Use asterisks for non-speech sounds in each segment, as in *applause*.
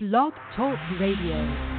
Blog Talk Radio.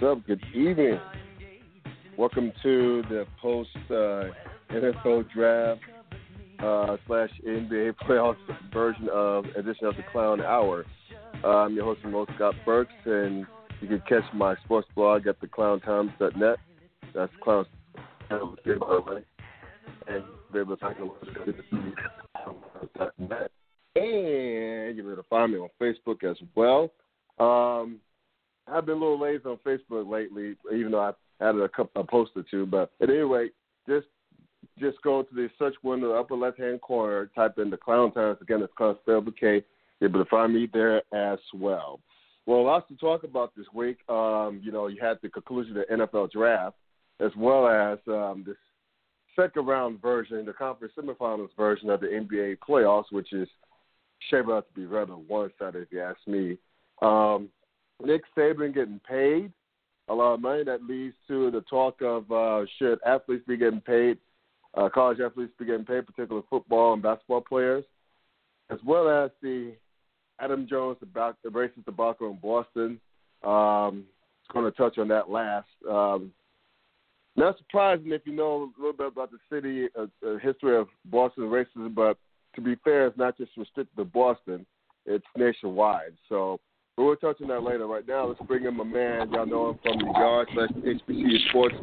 What's up? Good evening. Welcome to the post uh, NFL draft uh, slash NBA playoffs version of edition of the Clown Hour. Uh, I'm your host, Mo Scott Burks, and you can catch my sports blog at theclowntimes.net. That's clown. And you're able to find me on Facebook as well. Um, I've been a little lazy on Facebook lately, even though I've added a couple a post or two. But at any rate, just just go to the search window, upper left hand corner, type in the Clown Times. Again, it's called spelled K. You're able to find me there as well. Well, lots to talk about this week. Um, you know, you had the conclusion of the NFL draft, as well as um, this second round version, the conference semifinals version of the NBA playoffs, which is shaping up to be rather one sided, if you ask me. Um, Nick Saban getting paid a lot of money. That leads to the talk of uh, should athletes be getting paid, uh, college athletes be getting paid, particularly football and basketball players, as well as the Adam Jones the, the racist debacle in Boston. Um, going to touch on that last. Um, not surprising if you know a little bit about the city, uh, the history of Boston racism, but to be fair, it's not just restricted to Boston; it's nationwide. So but we'll touch on that later. Right now, let's bring in my man. Y'all know him from the Yard slash HBC Sports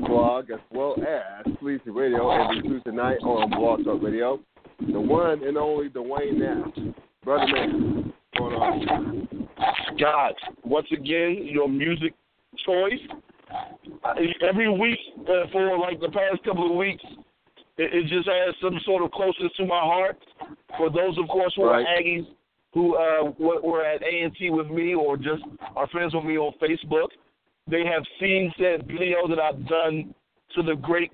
blog, as well as Sleazy Radio every Tuesday night on Blog Talk Radio. The one and only Dwayne Nash. Brother man, going on? God, once again, your music choice. Every week uh, for like the past couple of weeks, it, it just has some sort of closeness to my heart. For those, of course, who Right. are Aggies who uh, were at A&T with me or just are friends with me on Facebook, they have seen said video that I've done to the great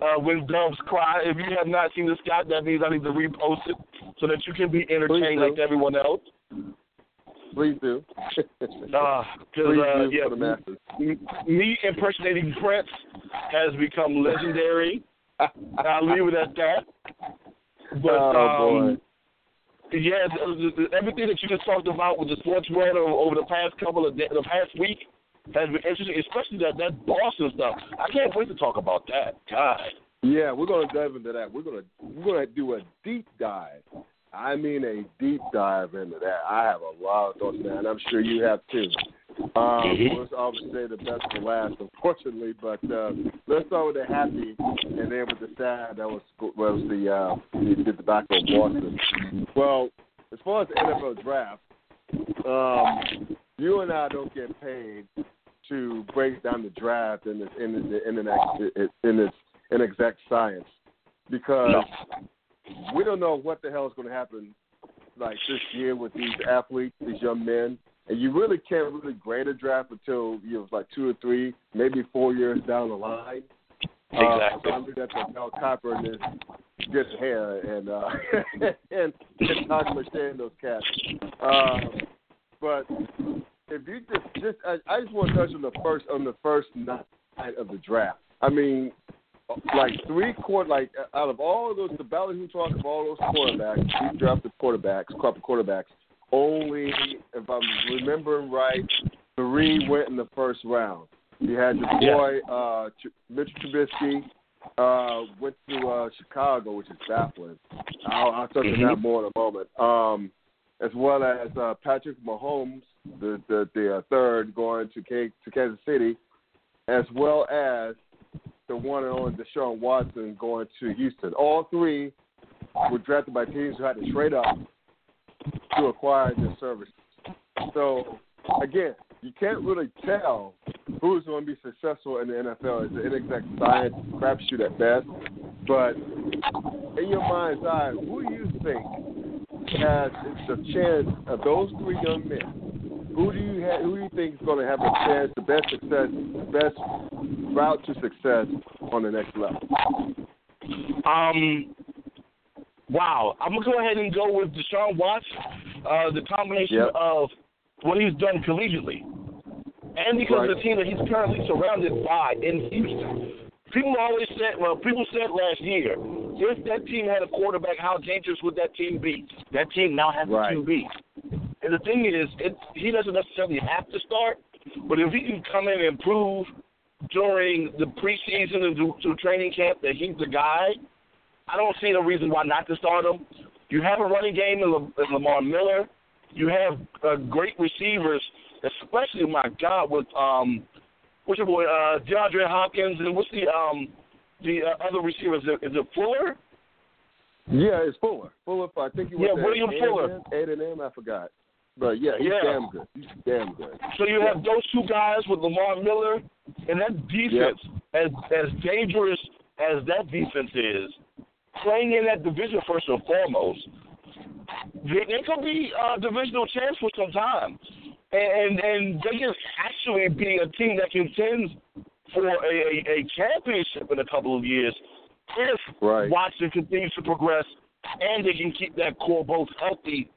uh, When Doves Cry. If you have not seen this guy, that means I need to repost it so that you can be entertained like everyone else. Please do. *laughs* Because Please uh, do yeah, for the masses. me impersonating Prince has become legendary. *laughs* I'll leave it at that. But oh um, boy. The, everything that you just talked about with the sports world over, the past couple of days, the past week has been interesting, especially that that Boston stuff. I can't wait to talk about that. God. Yeah, we're gonna dive into that. We're gonna we're gonna do a deep dive. I mean a deep dive into that. I have a lot of thoughts and I'm sure you have too. Um, Mhm. let's obviously say the best for last, unfortunately. But uh, let's start with the happy, and then with the sad. That was was the uh, the, the tobacco of Boston. Well, as far as the NFL draft, um, you and I don't get paid to break down the draft in its in its in its in its inexact science because we don't know what the hell is going to happen like this year with these athletes, these young men, and you really can't really grade a draft until you know like two or three, maybe four years down the line. Exactly. Uh, I'm looking at the Mel Kiper and his good hair and uh, *laughs* and and Todd and those cats. Um, but if you just just I, I just want to touch on the first on the first night of the draft. I mean, like three quarter like out of all those the ballot who talk of all those quarterbacks, we drafted quarterbacks, couple quarterbacks. Only if I'm remembering right, three went in the first round. You had your Yeah. boy uh, Ch- Mitchell Trubisky uh, went to uh, Chicago, which is baffling. I'll, I'll touch on Mhm. that more in a moment. Um, as well as uh, Patrick Mahomes, the the, the uh, third going to K- to Kansas City, as well as the one and only Deshaun Watson going to Houston. All three were drafted by teams who had to trade up to acquire their services. So again, you can't really tell who's going to be successful in the NFL. It's an inexact science, crapshoot at best. But in your mind's eye, who do you think has the chance of those three young men? Who do you have, who do you think is going to have a chance, the best success, best route to success on the next level? Um, wow. I'm gonna go ahead and go with Deshaun Watson. Uh, the combination Yep. of what he's done collegiately, and because of the team that he's currently surrounded by in Houston. People always said, well, people said last year, if that team had a quarterback, how dangerous would that team be? That team now has Right. a QB. And the thing is, it, he doesn't necessarily have to start, but if he can come in and prove during the preseason and through training camp that he's the guy, I don't see no reason why not to start him. You have a running game in, Le- in Lamar Miller. You have uh, great receivers, especially my God with um, what's your boy uh, DeAndre Hopkins and what's the um the uh, other receiver? Is it, is it Fuller? Yeah, it's Fuller. Fuller, I think he was Yeah, William Fuller. Eight and M, I forgot. But yeah, he's Yeah. damn good. He's damn good. So you have those two guys with Lamar Miller, and that defense, as as dangerous as that defense is, playing in that division first and foremost, they, they could be uh, divisional champs for some time, and and they can actually be a team that contends for a, a, a championship in a couple of years if Right. Watson continues to progress and they can keep that core both healthy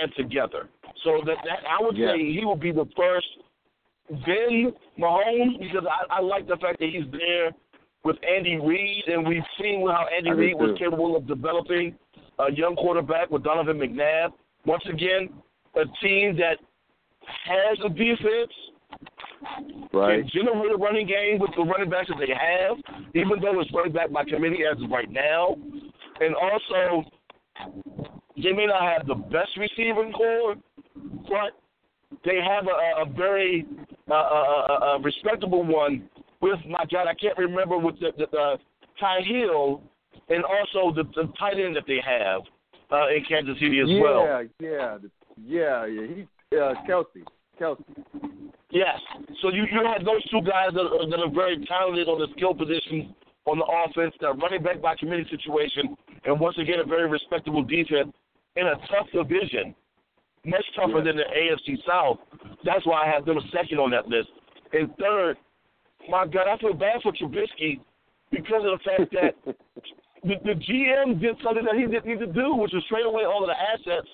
and together. So that, that I would Yeah. say he will be the first. Then Mahomes, because I, I like the fact that he's there with Andy Reid, and we've seen how Andy Reid was too. capable of developing a young quarterback with Donovan McNabb. Once again, a team that has a defense, Right. can generate a running game with the running backs that they have, even though it's running back by committee as of right now. And also, they may not have the best receiving core, but they have a, a very uh, a, a, a respectable one with my God, I can't remember with the, the, the Ty Hill and also the, the tight end that they have uh, in Kansas City as yeah, well. yeah, yeah, yeah. Yeah. He, uh, Kelce, Kelce. Yes. So you you have those two guys that are, that are very talented on the skill position on the offense, that running back by committee situation, and once again a very respectable defense in a tough division, much tougher Yeah. than the AFC South. That's why I have them second on that list. And third, my God, I feel bad for Trubisky because of the fact that *laughs* the, the GM did something that he didn't need to do, which was trade away all of the assets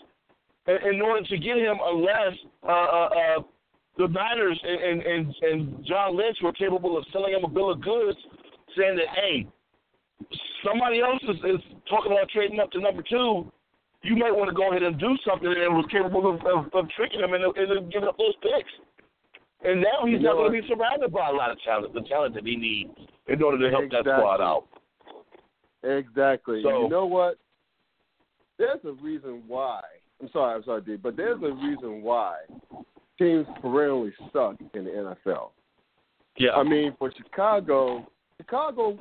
in, in order to get him, unless uh, uh, uh, the Niners and, and, and, and John Lynch were capable of selling him a bill of goods, saying that, hey, somebody else is, is talking about trading up to number two. You might want to go ahead and do something, and was capable of, of, of tricking him and, and giving up those picks. And now he's not going to be surrounded by a lot of talent, the talent that he needs in order to help that squad out. Exactly. So- you know what? There's a reason why. I'm sorry, I'm sorry, D, but there's a reason why teams perennially suck in the NFL. Yeah. I mean, for Chicago, Chicago,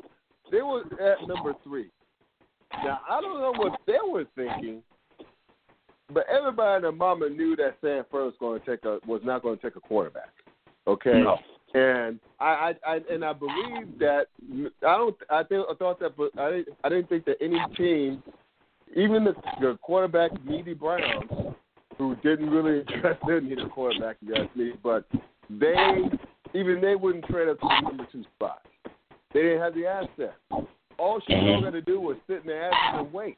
they were at number three. Now I don't know what they were thinking, but everybody and their mama knew that San Fran was going to take a was not going to take a quarterback. Okay. No. And I, I, I and I believe that I don't I think I thought that but I didn't I didn't think that any team, even the, the quarterback needy Browns, who didn't really address their need a quarterback, you ask me, but they even they wouldn't trade up to the number two spot. They didn't have the assets. All Chicago mm-hmm. had to do was sit in their asses and wait.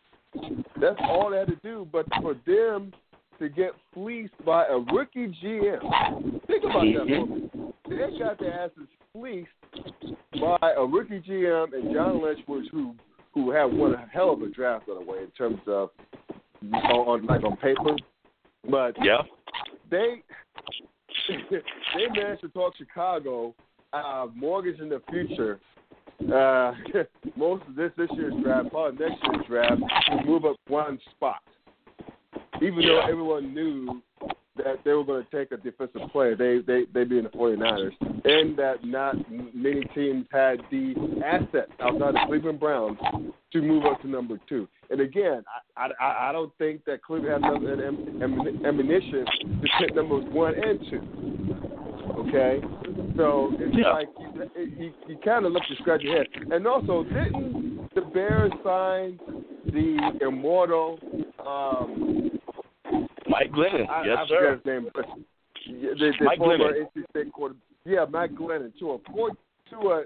That's all they had to do. But for them to get fleeced by a rookie GM, think about that for. They got their asses fleeced by a rookie GM and John Lynch, which who who had won a hell of a draft by the way in terms of on, like on paper, but Yeah. they *laughs* they managed to talk Chicago uh, mortgage in the future. Uh, *laughs* most of this this year's draft, probably next year's draft, to move up one spot. Even though everyone knew that they were going to take a defensive player, they they they being the 49ers, and that not many teams had the assets outside of Cleveland Browns to move up to number two. And again, I I, I don't think that Cleveland has enough ammunition to pick numbers one and two. Okay, so it's yeah. like you, you, you kind of look to scratch your head. And also, didn't the Bears sign the immortal um, Glennon. I, yes, I sir. His name, but the, the Mike former Glennon. NC State quarter, yeah, Mike Glennon to a to a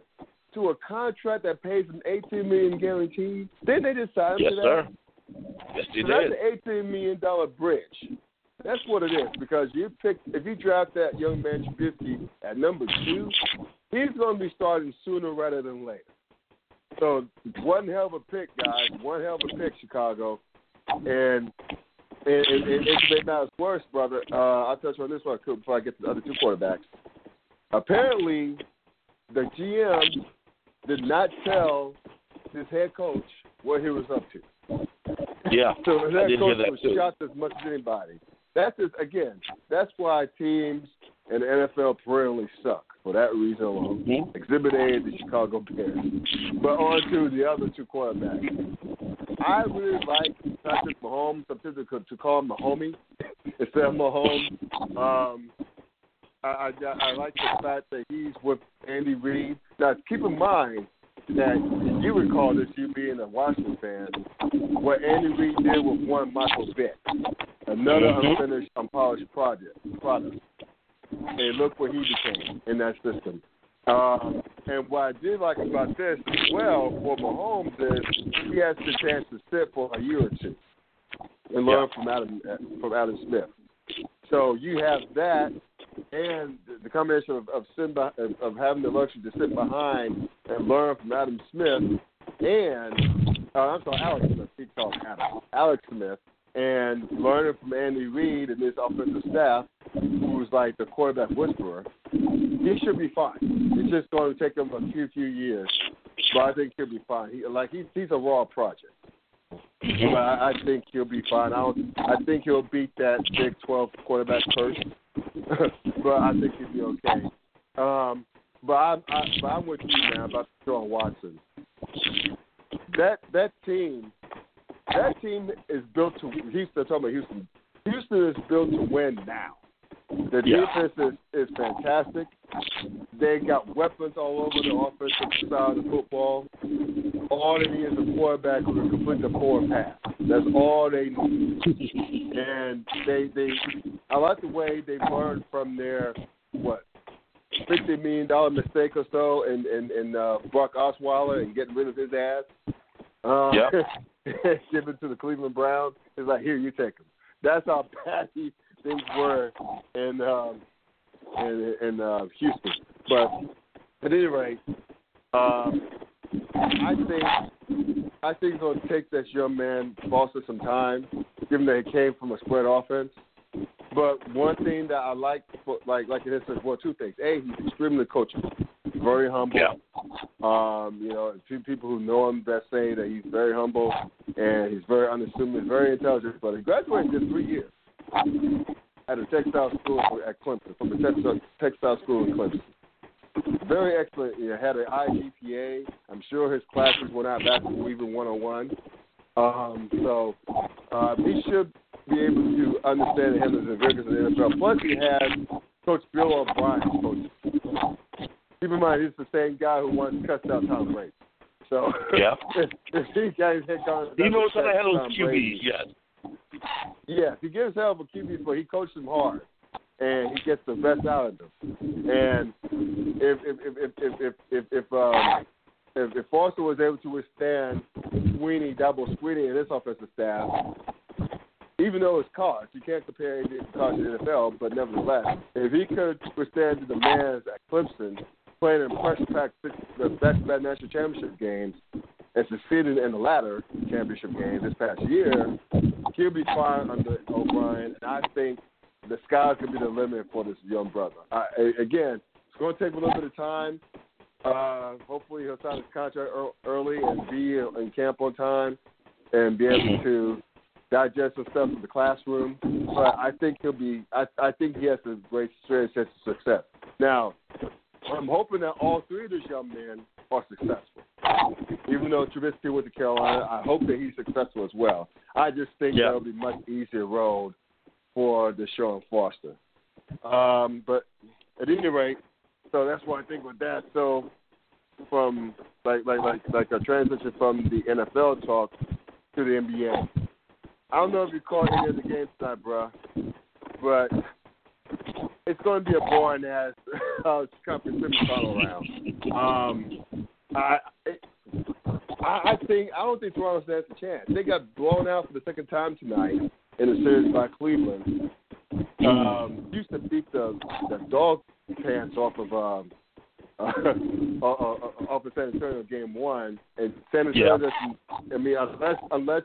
to a contract that pays him eighteen million guaranteed. Didn't they him yes, to that? sir. Yes, so did. That's an eighteen million dollar bridge. That's what it is because you pick if you draft that young man Trubisky at number two, he's going to be starting sooner rather than later. So one hell of a pick, guys. One hell of a pick, Chicago. And and, and, and, and to make matters worse, brother, uh, I'll touch on this one before I get to the other two quarterbacks. Apparently, the GM did not tell his head coach what he was up to. Yeah, *laughs* so his head coach was too. shocked as much as anybody. That's just, again, that's why teams in the NFL perennially suck for that reason alone. Mm-hmm. Exhibit A the Chicago Bears. But on to the other two quarterbacks. I really like Patrick Mahomes. Some people could to call him Mahomie instead of Mahomes. Um, I, I I like the fact that he's with Andy Reid. Now, keep in mind that you recall this, you being a Washington fan, what Andy Reid did with one Michael Vick, another Mhm. unfinished, unpolished project product. And look what he became in that system. Um, and what I did like about this as well for Mahomes is he has the chance to sit for a year or two and learn from Adam from Adam Smith. So you have that, and the combination of of, sitting by, of, of having the luxury to sit behind and learn from Adam Smith, and uh, I'm sorry, Alex Smith. He called Adam Alex Smith, and learning from Andy Reid and his offensive staff, who's like the quarterback whisperer. He should be fine. It's just going to take him a few few years, but I think he'll be fine. He, like he's he's a raw project. But I, I think he'll be fine. I don't. I think he'll beat that Big Twelve quarterback first, *laughs* but I think he'll be okay. Um, but I, I, but I'm with you, man, about Sean Watson. That that team, that team is built to. Houston, talking about Houston. Houston is built to win now. The Yeah. defense is, is fantastic. They got weapons all over the offensive side of the football. All they need is a quarterback who can complete the forward pass. That's all they need. And they they I like the way they learned from their what fifty million dollar mistake or so in in, in uh, Brock Osweiler and getting rid of his ass. Uh, Yep. *laughs* give it to the Cleveland Browns. It's like here you take him. That's how *laughs* patty things were and um, in, in uh, Houston. But at any rate, um, I think I think it's going to take this young man Foster some time, given that he came from a spread offense. But one thing that I like, for, like like it is, well, two things. A, he's extremely coachable, very humble. Yeah. Um, you know, few people who know him best say that he's very humble and he's very unassuming, very intelligent. But he graduated in just three years at a textile school at Clemson, from a textile, textile school in Clemson. Very excellent. He had an high GPA. I'm sure his classes were not basketball even one on one. Um, so uh, he should be able to understand him as a vigorous in the NFL. Plus, he had Coach Bill O'Brien coach. Keep in mind, he's the same guy who once cussed out Tom Brady. So Yeah. if, *laughs* if he got his head gone, He knows how to handle QBs. Brady, Yes, he gives hell for QBs, but he coaches them hard, and he gets the best out of them. And if if if if if if, if um if, if Foster was able to withstand Swinney, Dabo Swinney, and his offensive staff, even though it's college, you can't compare it to college to the NFL, but nevertheless, if he could withstand the demands at Clemson, playing in pressure-packed six- the back-to-back national championship games, and succeeded in the latter championship games this past year, he'll be fine under O'Brien. And I think the sky's going to be the limit for this young brother. I, again, it's going to take a little bit of time. Uh, hopefully, he'll sign his contract early and be in camp on time and be able to digest some stuff in the classroom. But I think he'll be. I I think he has a great chance of success. Now, I'm hoping that all three of these young men are successful. Even though Trubisky went to Carolina, I hope that he's successful as well. I just think Yeah. that'll be much easier road for Deshaun Foster. Um, but at any rate, so that's what I think with that. So from like like like like a transition from the NFL talk to the NBA. I don't know if you caught any of the games tonight, bruh, but it's going to be a boring ass *laughs* uh, conference semifinal round. Um, I, I I think I don't think Toronto stands a chance. They got blown out for the second time tonight in the series by Cleveland. Um, used to beat the the dog pants off of um, *laughs* uh, uh, uh, off of San Antonio game one, and San Antonio Yeah. I mean, unless unless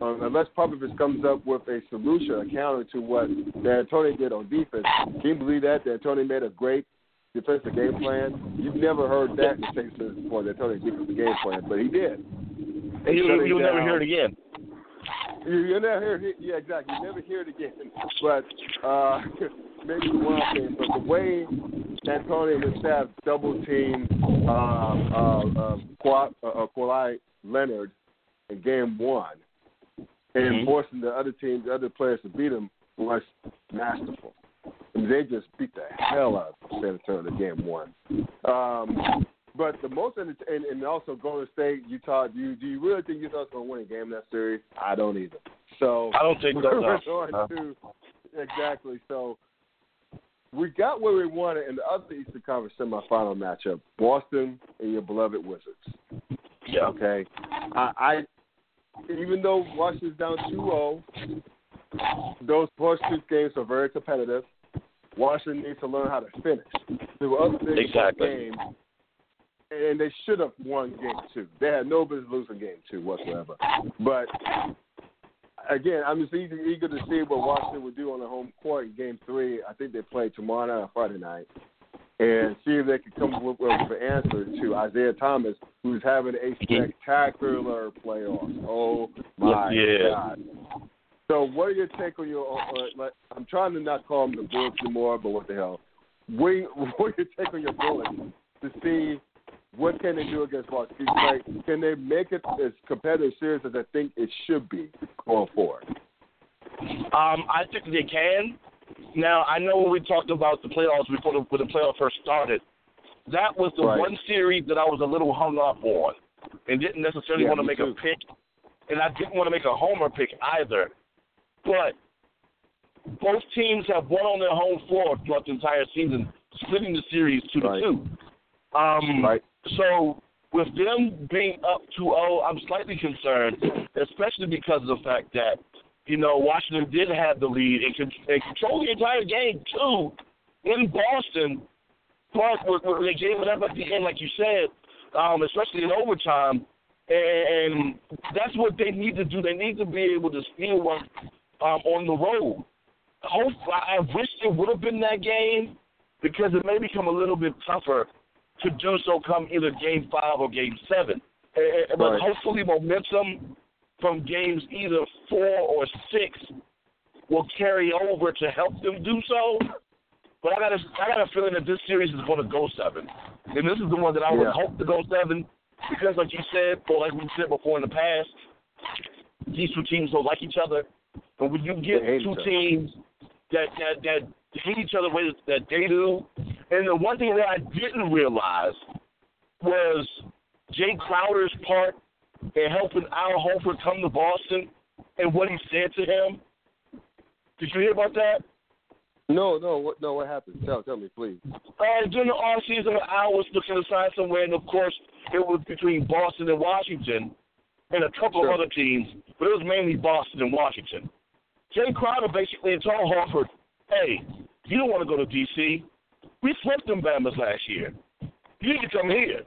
uh, unless Popovich comes up with a solution, a counter to what D'Antoni did on defense. Can you believe that D'Antoni made a great defensive game plan? You've never heard that in the Texans before. D'Antoni defensive game plan, but he did. And you, you'll never hear it again. you, you'll never hear it. Yeah, exactly. You never hear it again. But uh, *laughs* maybe one thing. But the way D'Antoni and his staff double team uh, uh, uh, Kawhi, uh, uh, Kawhi Leonard in game one and Mhm. forcing the other teams, the other players to beat him was masterful. I mean, they just beat the hell out of San Antonio game one. Um, but the most, and, and also Golden State, Utah. Do you do you really think Utah's going to win a game in that series? I don't either. So I don't think *laughs* so. going No. to exactly. So we got what we wanted in the other Eastern Conference semifinal matchup: Boston and your beloved Wizards. Yeah. Okay, I even though Washington's down 2-0, those first two games are very competitive. Washington needs to learn how to finish. There were other things Exactly. in the game, and they should have won game two. They had no business losing game two whatsoever. But again, I'm just eager, eager to see what Washington would do on the home court in game three. I think they play tomorrow night or Friday night. And see if they can come up with, with an answer to Isaiah Thomas, who's having a spectacular playoffs. Oh my Yeah. God! So, what are your take on your? Uh, like, I'm trying to not call them the Bullets anymore, but what the hell? What, *laughs* what are your take on your Bullets to see what can they do against Washington? Like, can they make it as competitive series as I think it should be going forward? Um, I think they can. Now, I know when we talked about the playoffs before the, when the playoffs first started, that was the Right. one series that I was a little hung up on and didn't necessarily Yeah, want to make too. a pick, and I didn't want to make a homer pick either. But both teams have won on their home floor throughout the entire season, splitting the series two Right. to two. Um, Right. so with them being up 2-0, I'm slightly concerned, especially because of the fact that you know Washington did have the lead and, con- and control the entire game too in Boston, but when when they gave it up at the end, like you said, um, especially in overtime, and, and that's what they need to do. They need to be able to steal one um, on the road. Hope I wish it would have been that game because it may become a little bit tougher to do so come either game five or game seven. Eh, eh, But hopefully, momentum from games either four or six will carry over to help them do so. But I got a, I got a feeling that this series is going to go seven, and this is the one that I would Yeah. hope to go seven because, like you said, or like we said before in the past, these two teams don't like each other, and when you get two teams that that that hate each other the way that they do, and the one thing that I didn't realize was Jae Crowder's part in helping Al Horford come to Boston and what he said to him. Did you hear about that? No, no, what, no. What happened? Tell, tell me, please. Uh, during the off season, Al was looking to sign somewhere, and of course, it was between Boston and Washington, and a couple Sure. of other teams, but it was mainly Boston and Washington. Jae Crowder basically told Horford, "Hey, you don't want to go to D.C. We flipped them Bama's last year. You need to come here."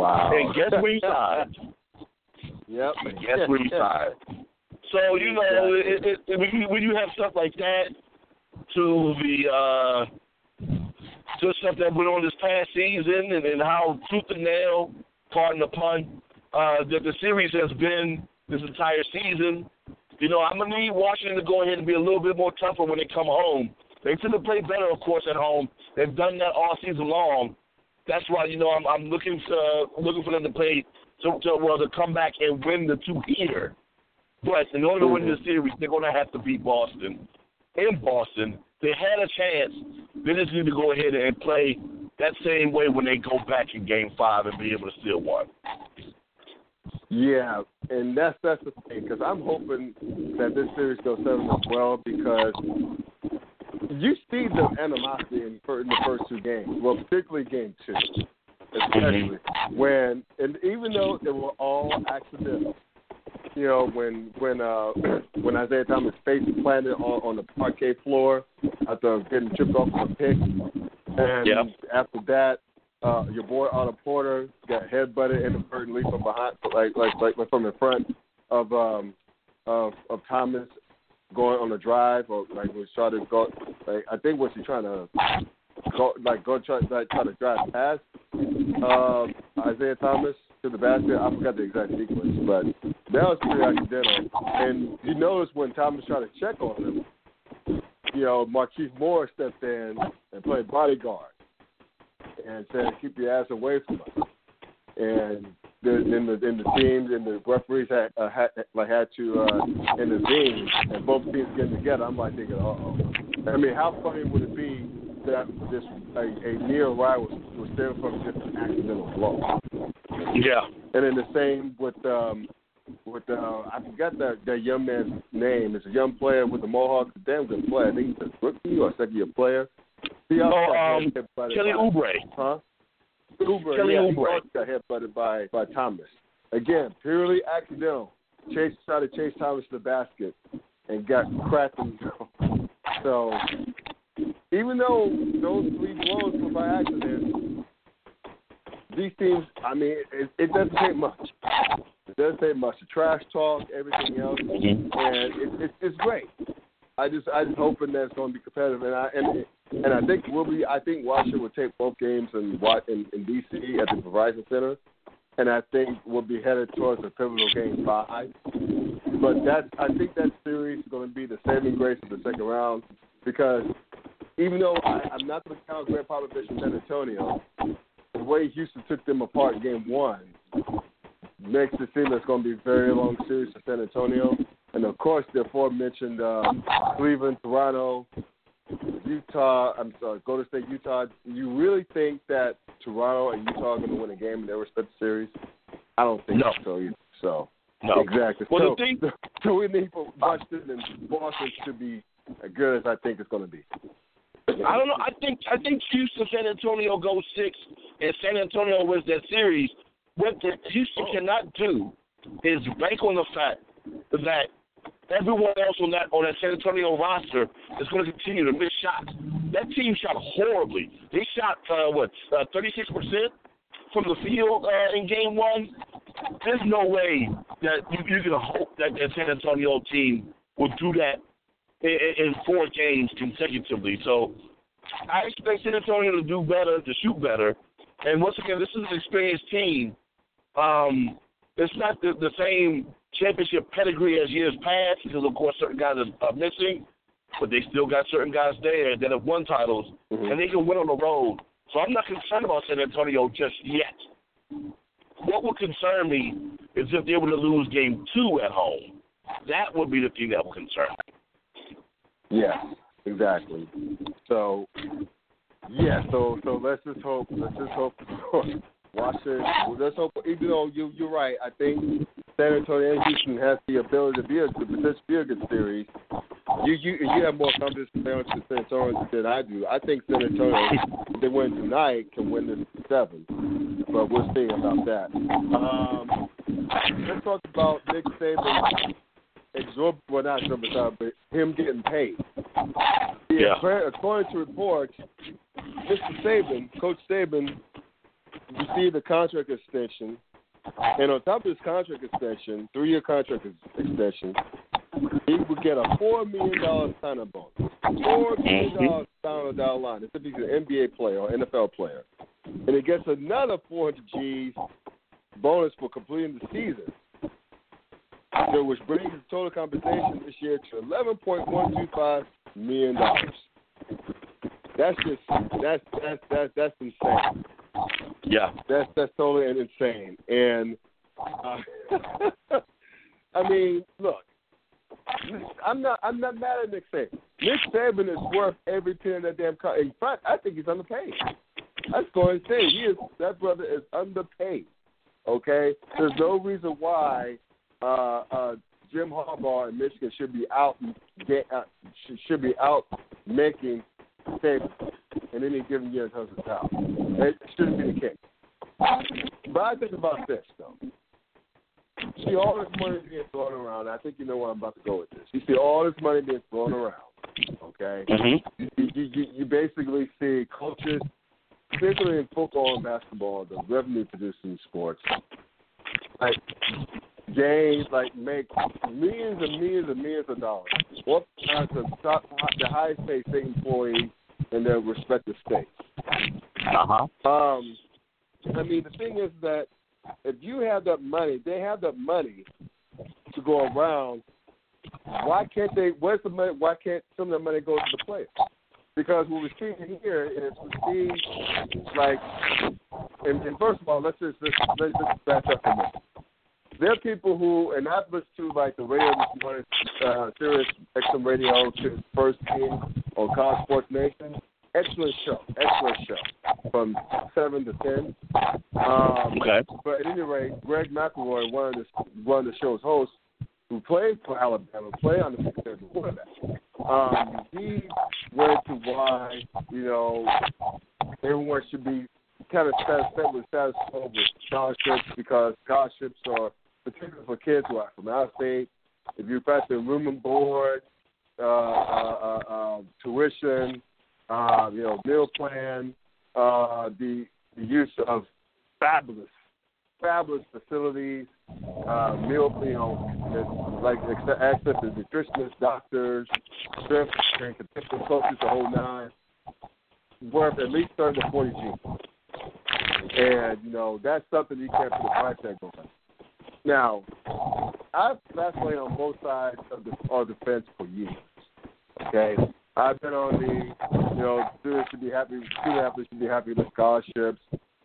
Wow. And guess where he signed? *laughs* Yep. And guess where he signed? *laughs* So you know, it, it, it, when, you, when you have stuff like that, to the uh, to stuff that went on this past season, and, and how tooth and nail, pardon the pun, uh, that the series has been this entire season. You know, I'm gonna need Washington to go ahead and be a little bit more tougher when they come home. They tend to play better, of course, at home. They've done that all season long. That's why you know I'm, I'm looking to looking for them to play to, to well to come back and win the two here. But in order to win the mm-hmm. series, they're going to have to beat Boston. In Boston, they had a chance. They just need to go ahead and play that same way when they go back in Game Five and be able to steal one. Yeah, and that's that's the thing because I'm hoping that this series goes seven as well because you see the animosity in, in the first two games. Well, particularly game two, especially when and even though they were all accidental, you know, when when uh *clears throat* when Isaiah Thomas face planted on, on the parquet floor after getting tripped off of a pick, and Yep. after that, uh your boy Otto Porter got headbutted inadvertently from behind, like like like from in front of um of of Thomas going on the drive or like was trying to go like I think was he trying to go like go try like try to drive past um Isaiah Thomas to the basket. I forgot the exact sequence, but that was pretty accidental. And you notice when Thomas tried to check on him, you know, Markieff Morris stepped in and played bodyguard and said, "Keep your ass away from us." And the, and the and the teams and the referees had uh, had like had to uh, intervene, and both teams getting together. I'm like thinking, uh oh. I mean, how funny would it be that this a, a near rival was, was there from just an accidental blow? Yeah. And then the same with um with uh I forgot that that young man's name. It's a young player with the Mohawks, a damn good player. I think he's a rookie or a second year player. He also Oh, um, hit by the- Kelly Oubre. Huh? Uber, Kelly yeah, he Oubre. got headbutted by by Thomas. Again, purely accidental. Chase tried to chase Thomas to the basket and got cracked. In so even though those three blows were by accident, these teams, I mean, it, it doesn't take much. It doesn't take much. The trash talk, everything else, mm-hmm. and it, it, it's great. I just, I just hoping that it's going to be competitive, and I, and and I think we'll be. I think Washington will take both games in in, in DC at the Verizon Center, and I think we'll be headed towards the pivotal game five. But that, I think that series is going to be the saving grace of the second round because even though I, I'm not going to count Gregg Popovich and San Antonio, the way Houston took them apart in game one makes it seem it's going to be a very long series for San Antonio. And of course, the aforementioned uh, Cleveland, Toronto, Utah, I'm sorry, Golden State, Utah. Do you really think that Toronto and Utah are going to win a game in their respective series? I don't think No. so either. So, No. exactly. Well, so, the thing- *laughs* so we need for Washington and Boston to be as good as I think it's going to be. I don't know. I think I think Houston, San Antonio goes six, and San Antonio wins that series. What the Houston cannot do is bank on the fact that everyone else on that on that San Antonio roster is going to continue to miss shots. That team shot horribly. They shot uh, what thirty six percent from the field uh, in game one. There's no way that you, you can hope that that San Antonio team will do that in, in four games consecutively. So I expect San Antonio to do better, to shoot better. And once again, this is an experienced team. Um, it's not the, the same championship pedigree as years past because, of course, certain guys are, missing, but they still got certain guys there that have won titles, Mhm. and they can win on the road. So I'm not concerned about San Antonio just yet. What would concern me is if they were to lose game two at home. That would be the thing that would concern me. Yes, exactly. So, yeah. So, so let's just hope. Let's just hope. Washington. Let's hope. Even though you you're right, I think San Antonio and Houston has the ability to be a to potentially be a good series. You you you have more confidence in San Antonio than I do. I think San Antonio, if they win tonight, can win this seven. But we'll see about that. Um, let's talk about Nick Saban exorbitant, well not exorbitant, but him getting paid. Yeah. according- According to reports, Mr. Saban, Coach Saban, received a contract extension, and on top of his contract extension, three-year contract extension, he would get a four million dollar sign-on bonus. Four million mm-hmm. dollars down the down line. It's if he's an NBA player or NFL player, and he gets another four hundred G's bonus for completing the season. So, which brings the total compensation this year to eleven point one two five million dollars. That's just that's that's that's that's insane. Yeah. That's that's totally insane. And uh, *laughs* I mean, look, I'm not I'm not mad at Nick Saban. Nick Saban is worth every penny that damn. Co- In fact, I think he's underpaid. That's going say he is. That brother is underpaid. Okay, there's no reason why uh, uh, Jim Harbaugh in Michigan should be out uh, should be out making Saban in any given year in terms of salary. It shouldn't be the case. But I think about this though. See all this money being thrown around. I think you know where I'm about to go with this. You see all this money being thrown around. Okay. Mm-hmm. You, you, you basically see coaches, particularly in football and basketball, the revenue producing sports, like games like make millions and millions and millions of dollars. What as the top, the highest paid state employee in their respective states. Uh huh. Um, I mean, the thing is that if you have that money, they have that money to go around. Why can't they? Where's the money? Why can't some of the money go to the players? Because what we're seeing here is we see like, and, and first of all, let's just let's, let's just back up a minute. There are people who, and I've listened to like the radio this morning, uh, Sirius XM Radio, to First Team on College Sports Nation. Excellent show, excellent show, from seven to ten. Um, Okay. but at any rate, Greg McElroy, one of the one of the show's hosts, who played for Alabama, played on the Sixers quarterback. Um, he went to why you know everyone should be kind of satisfied with quo with scholarships because scholarships are for kids who are from out of state. If you factor in room and board, uh, uh, uh, uh, tuition, uh, you know, meal plan, uh, the the use of fabulous, fabulous facilities, uh, meal, you know, like access to nutritionists, doctors, chefs, and potential coaches, the whole nine, worth at least thirty to forty G. And you know that's something you can't put a price tag on. Now, I've vacillated on both sides of the of the fence for years. Okay, I've been on the, you know, students should be happy, student athletes should be happy with scholarships,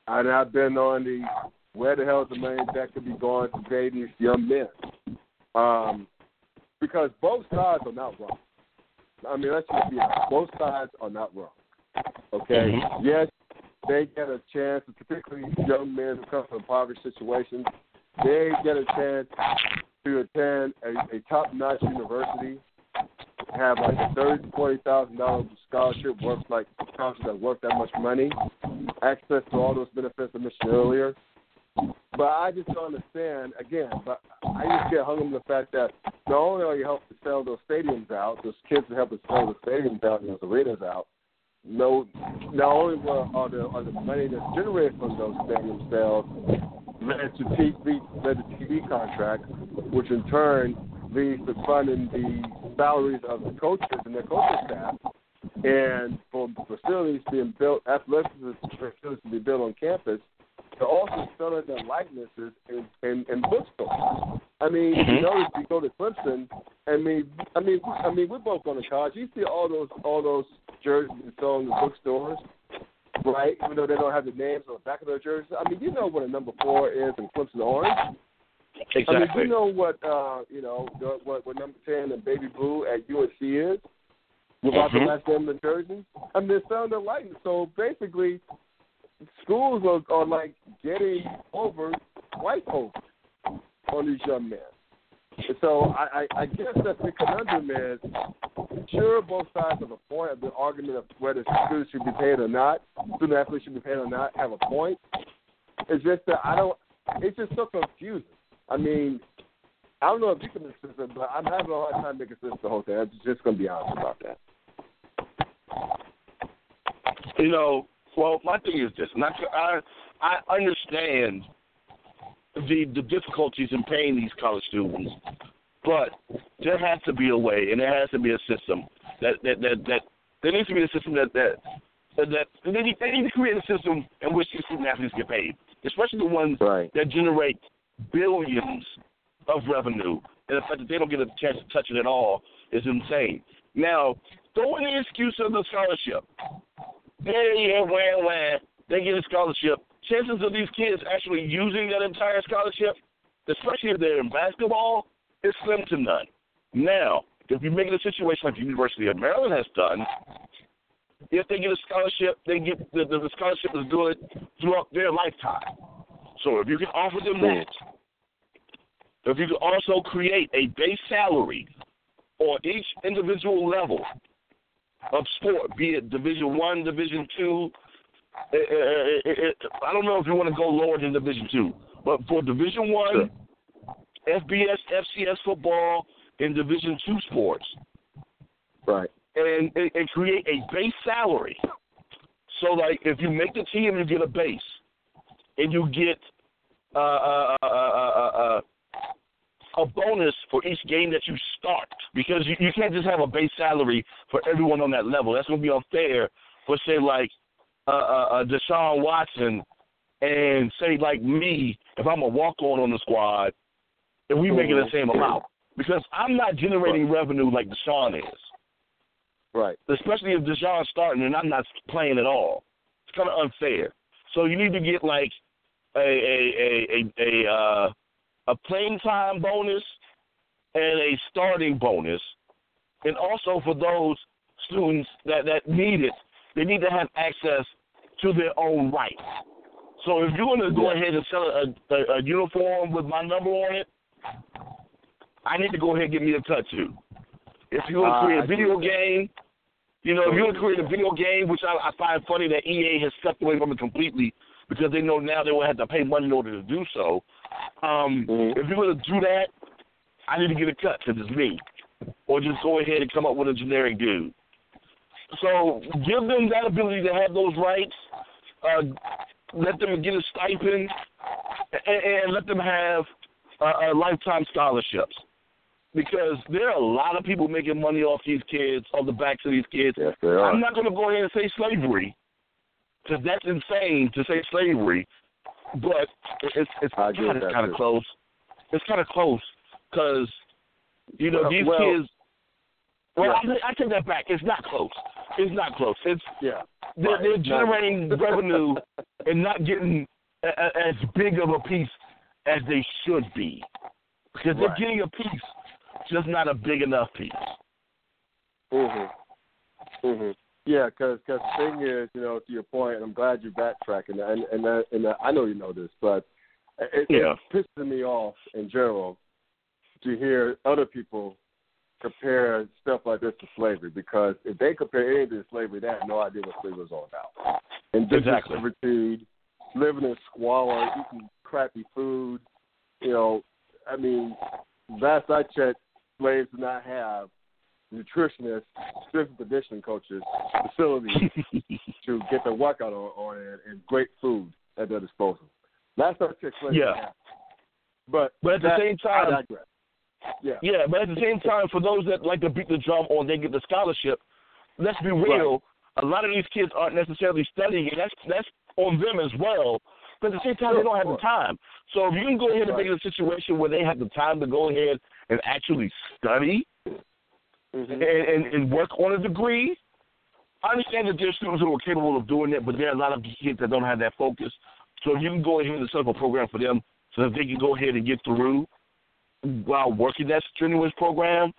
and I've been on the, where the hell is the money that could be going to these young men? Um, because both sides are not wrong. I mean, let's just be honest. Both sides are not wrong. Okay. Mhm. Yes, they get a chance, particularly young men who come from impoverished situations. They get a chance to attend a, a top-notch university, have like thirty, forty thousand dollars scholarship worth like scholarship that's worth that much money, access to all those benefits I mentioned earlier. But I just don't understand. Again, but I just get hung up on the fact that not only are you helping sell those stadiums out, those kids are helping sell the stadiums out and those arenas out. No, not only are the are the money that's generated from those stadium sales led to TV led to TV contracts, which in turn leads to funding the salaries of the coaches and their coaching staff, and for facilities being built, athletic facilities to be built on campus. They're also selling their likenesses in, in, in bookstores. I mean, you Mhm. notice you go to Clemson. I mean, I mean, I mean, we're both going to college. You see all those all those jerseys sold in the bookstores, right? Even though they don't have the names on the back of their jerseys. I mean, you know what a number four is in Clemson orange. Exactly. I mean, you know what uh, you know the, what what number ten and baby blue at UNC is without Mhm. the last name of the jersey. I mean, they're selling their likeness. So basically, schools are, are like getting over white folks on these young men. So I, I, I guess that the conundrum is, sure, both sides have a point of the argument of whether students should be paid or not, student athletes should be paid or not, have a point. It's just that I don't. It's just so confusing. I mean, I don't know if you can assist it, but I'm having a hard time making sense of the whole thing. I'm just to be honest about that. You know, well, my thing is this, and I, I understand the the difficulties in paying these college students, but there has to be a way, and there has to be a system that that that, that there needs to be a system that that that, they, need, they need to create a system in which these student athletes get paid. especially the ones Right. that generate billions of revenue. And the fact that they don't get a chance to touch it at all is insane. Now, throw in the excuse of the scholarship. Yeah, yeah, well, well, they get a scholarship. Chances of these kids actually using that entire scholarship, especially if they're in basketball, is slim to none. Now, if you make it a situation like the University of Maryland has done, if they get a scholarship, they get the, the, the scholarship is good throughout their lifetime. So if you can offer them that, if you can also create a base salary on each individual level of sport, be it Division One, Division Two. Eh, eh, eh, I don't know if you want to go lower than Division Two, but for Division One, FBS, FCS football, and Division Two sports, Right. and, and, and create a base salary. So, like, if you make the team, you get a base, and you get uh, uh, uh, uh, uh, uh, a bonus for each game that you start because you, you can't just have a base salary for everyone on that level. That's going to be unfair for, say, like uh, uh, uh, Deshaun Watson and, say, like me, if I'm a walk on on the squad, and we making the same amount. Because I'm not generating revenue like Deshaun is Right. especially if Deshaun's starting and I'm not playing at all. It's kind of unfair. So you need to get like a a a a, a uh, a playing time bonus and a starting bonus, and also for those students that that need it, they need to have access to their own rights. So if you're going to go ahead and sell a, a, a uniform with my number on it, I need to go ahead and get me a cut too. If you're going to Ah, create a video game, you know, if you're going to create a video game, which I, I find funny that EA has stepped away from it completely because they know now they will have to pay money in order to do so. Um, Mhm. If you're going to do that, I need to get a cut because it's me. Or just go ahead and come up with a generic dude. So give them that ability to have those rights. Uh, let them get a stipend, and, and let them have uh, uh, lifetime scholarships. Because there are a lot of people making money off these kids, off the backs of these kids. Yes, they are. I'm not going to go ahead and say slavery, because that's insane to say slavery. But it's it's kind of close. It's kind of close because you know Well- these well- kids. Well, Yeah. I, I take that back. It's not close. It's not close. It's Yeah. they're, Right. they're generating *laughs* revenue and not getting a, a, as big of a piece as they should be because they're Right. getting a piece, just not a big enough piece. Mhm. Mhm. Yeah, because the thing is, you know, to your point, and I'm glad you're backtracking, and and that, and that, I know you know this, but it, Yeah. it pisses me off in general to hear other people compare stuff like this to slavery because if they compare anything to slavery, they have no idea what slavery was all about. Indentured Exactly. servitude, living in squalor, eating crappy food. You know, I mean, last I checked, slaves did not have nutritionists, and conditioning coaches, facilities *laughs* to get their workout on, on and, and great food at their disposal. Last I checked, slaves Yeah. But But at the same time- I digress. Yeah. Yeah, but at the same time, for those that like to beat the drum or they get the scholarship, let's be real. A lot of these kids aren't necessarily studying, and that's that's on them as well. But at the same time, they don't have the time. So if you can go ahead and make it a situation where they have the time to go ahead and actually study Mhm. and, and, and work on a degree, I understand that there's students who are capable of doing it, but there are a lot of kids that don't have that focus. So if you can go ahead and set up a program for them so that they can go ahead and get through while working that strenuous program,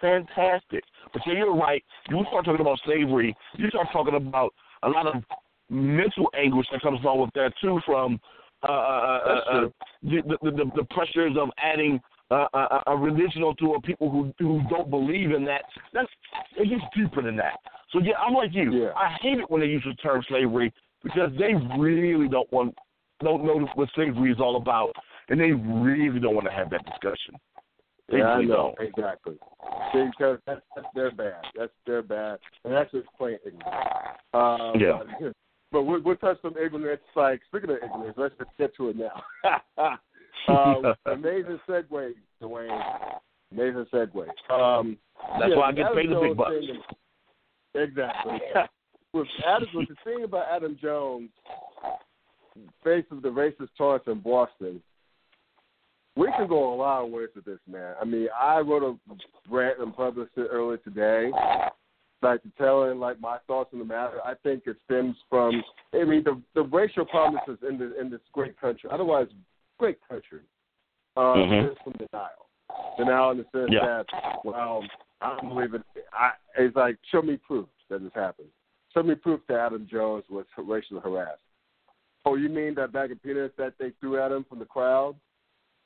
fantastic. But yeah, you're right. You start talking about slavery, you start talking about a lot of mental anguish that comes along with that too, from uh, uh, uh, the, the, the the pressures of adding uh, a, a religion onto a people who who don't believe in that. That's it gets deeper than that. So yeah, I'm like you. Yeah. I hate it when they use the term slavery because they really don't want don't know what slavery is all about, and they really don't want to have that discussion. They Yeah, I know don't. exactly. Because that's, that's their bad. That's their bad, and that's just plain ignorance. Um, Yeah. *laughs* But, but we'll, we'll touch some ignorance. Like speaking of ignorance, let's just get to it now. *laughs* um, *laughs* amazing segue, Dwayne. Amazing segue. Um, That's yeah, why I get paid the big bucks. thing- Exactly. with Adam, with the thing about Adam Jones, face of the racist taunts in Boston, we can go a lot of ways with this, man. I mean, I wrote a rant and published it earlier today, like telling like my thoughts on the matter. I think it stems from. I mean, the the racial promises in the in this great country, otherwise great country, uh, Mhm. is from denial. Denial in the sense Yeah. that, well, I don't believe it. I, it's like show me proof that this happened. Show me proof that Adam Jones was racially harassed. Oh, you mean that bag of peanuts that they threw at him from the crowd?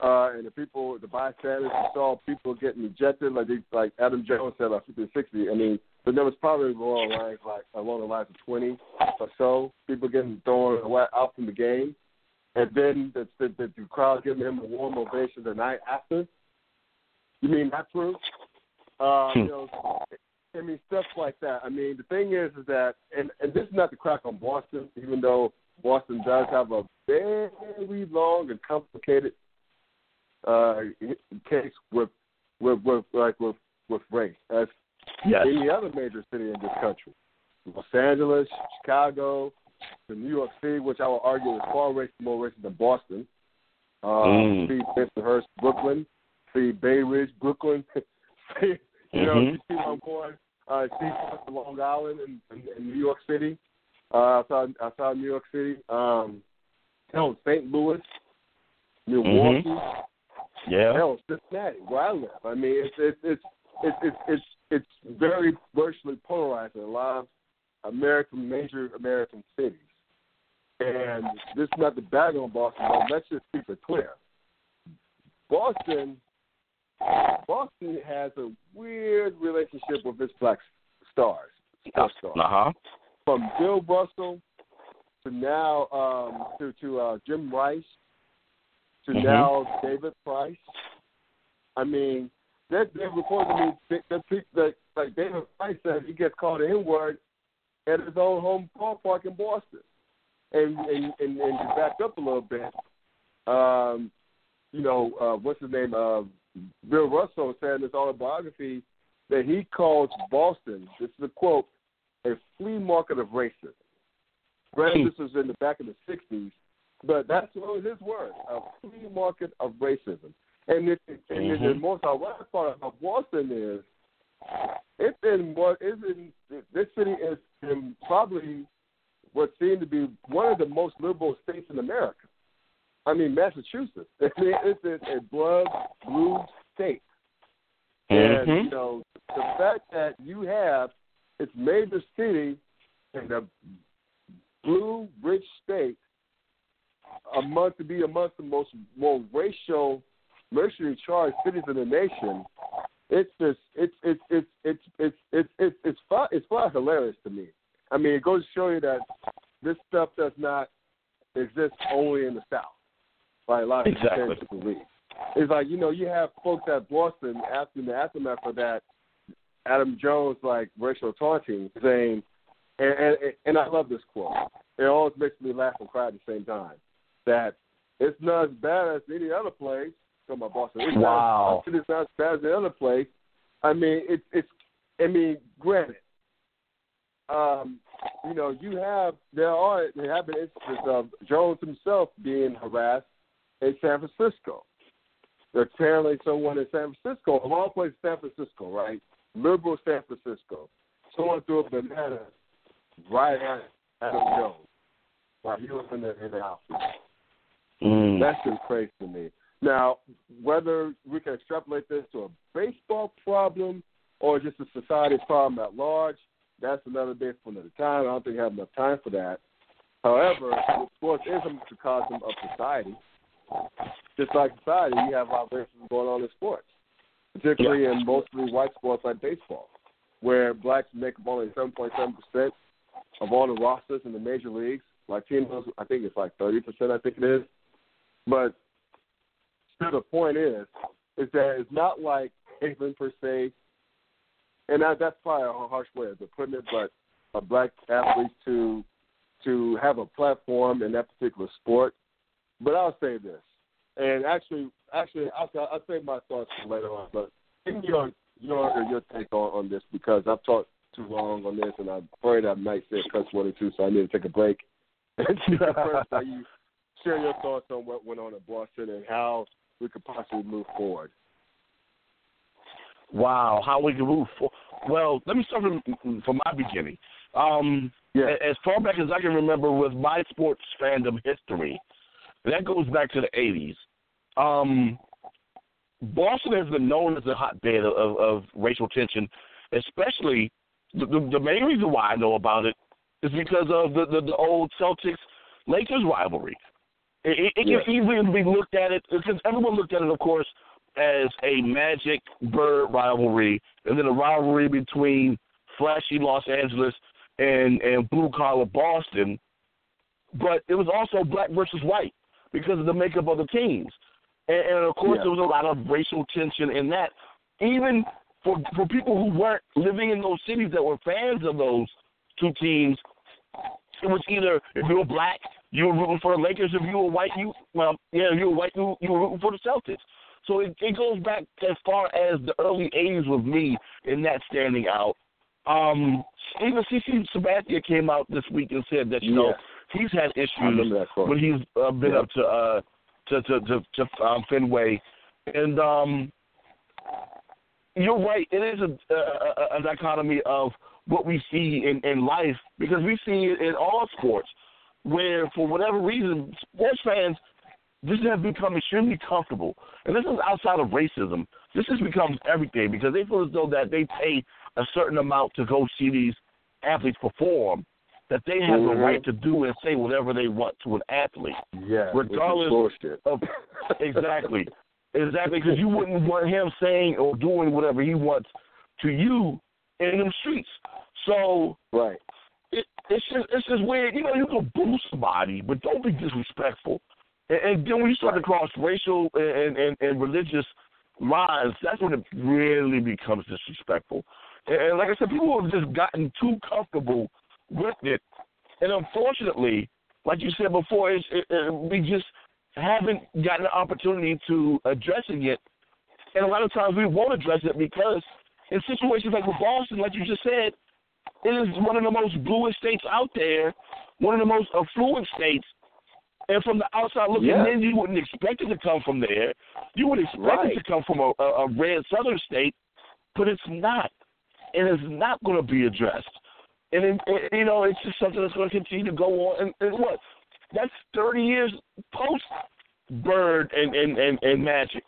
Uh, and the people, the bystanders, saw people getting ejected, like they, like Adam Jones said, like 50 60. I mean, the numbers probably along the lines like along the lines of 20 or so. People getting thrown away, out from the game, and then the, the, the, the crowd giving him a warm ovation the night after. You mean that proof? Uh, you know, I mean stuff like that. I mean, the thing is, is that, and and this is not the crack on Boston, even though Boston does have a very long and complicated uh, case with with with like with with race as Yes. any other major city in this country. Los Angeles, Chicago, to New York City, which I would argue is far racist, more racist than Boston. Uh, Mm. See Bensonhurst, Brooklyn. See Bay Ridge, Brooklyn. *laughs* see, you know, Mhm. you see my boy, uh, see Long Island in, in, in New York City. Uh, outside, outside New York City. Um, hell, St. Louis, Milwaukee. Yeah. Hell, Cincinnati, where I live. I mean, it's it's it's it's it's it's, it's very virtually polarized in a lot of American major American cities. And this is not the bag on Boston, but let's just keep it clear. Boston, Boston has a weird relationship with its black stars, stars Uh huh. from Bill Russell to now um, to to uh, Jim Rice to Mhm. now David Price. I mean, that they reported to me that, that, pe- that like David Price said he gets called the N word at his own home ballpark in Boston. And and and, and to back up a little bit, um, you know, uh, what's his name? Uh, Bill Russell said in his autobiography that he calls Boston. This is a quote a flea market of racism. Granted, this was in the back of the '60s, but that's what his word: a free market of racism. And, it, and the- most ironic part about Boston is it's in what is in this city is in probably what seemed to be one of the most liberal states in America. I mean, Massachusetts. *laughs* It's a, a blood blue state. And Mhm. you know, the fact that you have its major city in the blue rich state among to be amongst the most more racial racially charged cities in the nation, it's just it's it's it's it's it's it's it's it's far it's far hilarious to me. I mean, it goes to show you that this stuff does not exist only in the South. Like a lot of Exactly. believe. It's like you know you have folks at Boston after the aftermath of that Adam Jones like racial taunting saying, and and, and I love this quote. It always makes me laugh and cry at the same time. That it's not as bad as any other place. Talking about Boston, it's Wow. not, it's not as bad as any other place. I mean, it's it's. I mean, granted, um, you know, you have there are there have been instances of Jones himself being harassed in San Francisco. Apparently, someone in San Francisco, of all places, San Francisco, right? Liberal San Francisco, someone threw a banana right at Adam Jones while he was in the in the outfit. Mm. That's just crazy to me. Now, whether we can extrapolate this to a baseball problem or just a society problem at large, that's another day for another time. I don't think we have enough time for that. However, sports is a microcosm of society. Just like society, you have a lot of racism going on in sports, particularly in mostly white sports like baseball, where blacks make up only 7.7% of all the rosters in the major leagues. Latinos, I think it's like 30%, I think it is. But still, the point is, is that it's not like England per se, and that, that's probably a harsh way of putting it, but a black athlete to to have a platform in that particular sport. But I'll say this, and actually, actually, I'll, I'll save my thoughts later on. But your your your take on, on this because I've talked too long on this, and I'm afraid I might say a cuss word or two, so I need to take a break. *laughs* And first how you share your thoughts on what went on at Boston and how we could possibly move forward. Wow, how we can move forward. Well, let me start from, from my beginning. Um, yeah. As far back as I can remember with my sports fandom history, that goes back to the 80s. Um, Boston has been known as a hotbed of, of, of racial tension, especially the, the, the main reason why I know about it is because of the, the, the old Celtics Lakers rivalry. It, it, it yeah. can easily be looked at it because everyone looked at it, of course, as a Magic Bird rivalry, and then a rivalry between flashy Los Angeles and and blue collar Boston. But it was also black versus white because of the makeup of the teams, and, and of course yeah. there was a lot of racial tension in that. Even for for people who weren't living in those cities that were fans of those two teams, it was either if you were black, you were rooting for the Lakers. If you were white, you well, yeah, if you were white, you, you were rooting for the Celtics. So it, it goes back as far as the early '80s with me in that standing out. Um, even CC Sabathia came out this week and said that you yeah. know he's had issues when he's uh, been yeah. up to uh to to to, to um, Fenway, and um, you're right. It is a, a, a dichotomy of what we see in, in life because we see it in all sports where, for whatever reason, sports fans this has become extremely comfortable. And this is outside of racism. This has become everything because they feel as though that they pay a certain amount to go see these athletes perform, that they have mm-hmm. the right to do and say whatever they want to an athlete. Yeah, regardless of *laughs* exactly, exactly, because you wouldn't want him saying or doing whatever he wants to you in them streets. So right, it's just it's just weird. You know, you can boo somebody, but don't be disrespectful. And, and then when you start to cross racial and, and, and religious lines, that's when it really becomes disrespectful. And, and like I said, people have just gotten too comfortable with it. And unfortunately, like you said before, it's, it, it, we just haven't gotten the opportunity to addressing it. And a lot of times we won't address it because in situations like with Boston, like you just said, it is one of the most bluest states out there, one of the most affluent states. And from the outside looking yeah. in, you wouldn't expect it to come from there. You would expect right. it to come from a, a, a red southern state, but it's not. And it's not going to be addressed. And, it, it, you know, it's just something that's going to continue to go on. And, and what? That's 30 years post Bird and, and, and, and Magic.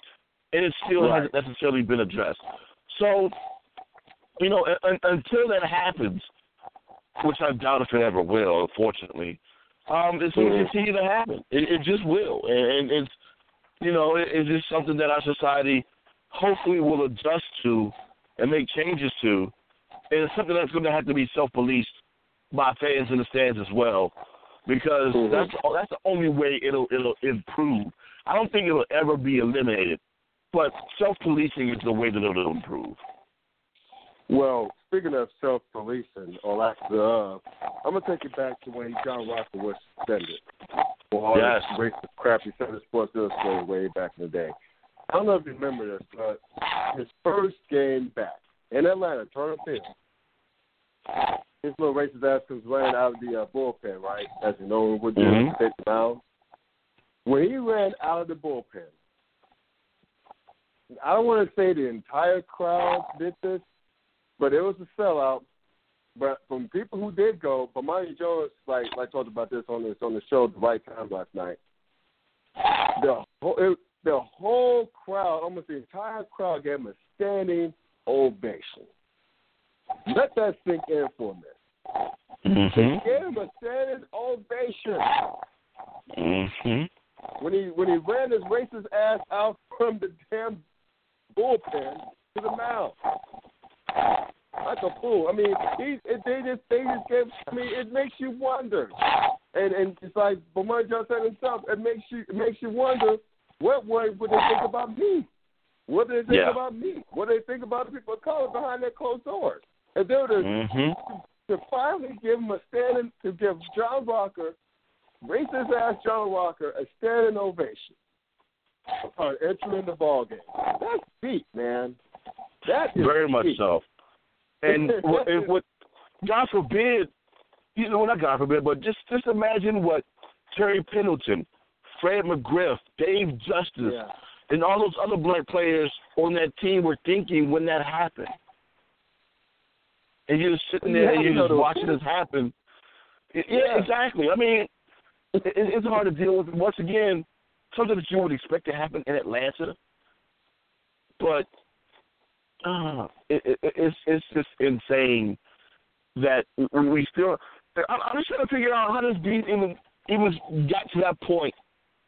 And it still right. hasn't necessarily been addressed. So, you know, un, until that happens, which I doubt if it ever will, unfortunately, um, it's going to continue to happen. It, it just will, and, and it's you know, it, it's just something that our society hopefully will adjust to and make changes to, and it's something that's going to have to be self-policed by fans in the stands as well, because mm-hmm. that's that's the only way it'll it'll improve. I don't think it'll ever be eliminated, but self-policing is the way that it'll improve. Well, speaking of self-policing or lack thereof, I'm gonna take it back to when John Rocker was suspended for all yes. this racist crap he said in Sports Illustrated way back in the day. I don't know if you remember this, but his first game back in Atlanta, Turner Field, his little racist ass comes running out of the uh, bullpen, right? As you know, would do mm-hmm. take the mound. When he ran out of the bullpen, I don't want to say the entire crowd did this, but it was a sellout. But from people who did go, Bomani Jones, like like talked about this on this on the show at the right time last night. The whole it, the whole crowd, almost the entire crowd, gave him a standing ovation. Let that sink in for a minute. Mm-hmm. Gave him a standing ovation. Mm-hmm. When he when he ran his racist ass out from the damn bullpen to the mound like a fool. I mean, he, they just they just gave. I mean, it makes you wonder, and and it's like Bomani Jones said himself. It makes you it makes you wonder what way would they think about me? What do they think Yeah. about me? What do they think about the people of color behind their closed doors? And they were to, Mm-hmm. to finally give him a standing to give John Rocker, racist ass John Rocker, a standing ovation upon entering the ball game. That's deep, man. That Very much so. And what, and what, God forbid, you know, not God forbid, but just just imagine what Terry Pendleton, Fred McGriff, Dave Justice, Yeah. and all those other black players on that team were thinking when that happened. And you're just sitting there Yeah, and you you're just watching this happen. Yeah, Yeah. exactly. I mean, it, it's hard to deal with. Once again, something that you would expect to happen in Atlanta, but uh, it, it, it's it's just insane that we still. I'm I'm just trying to figure out how this beat even even got to that point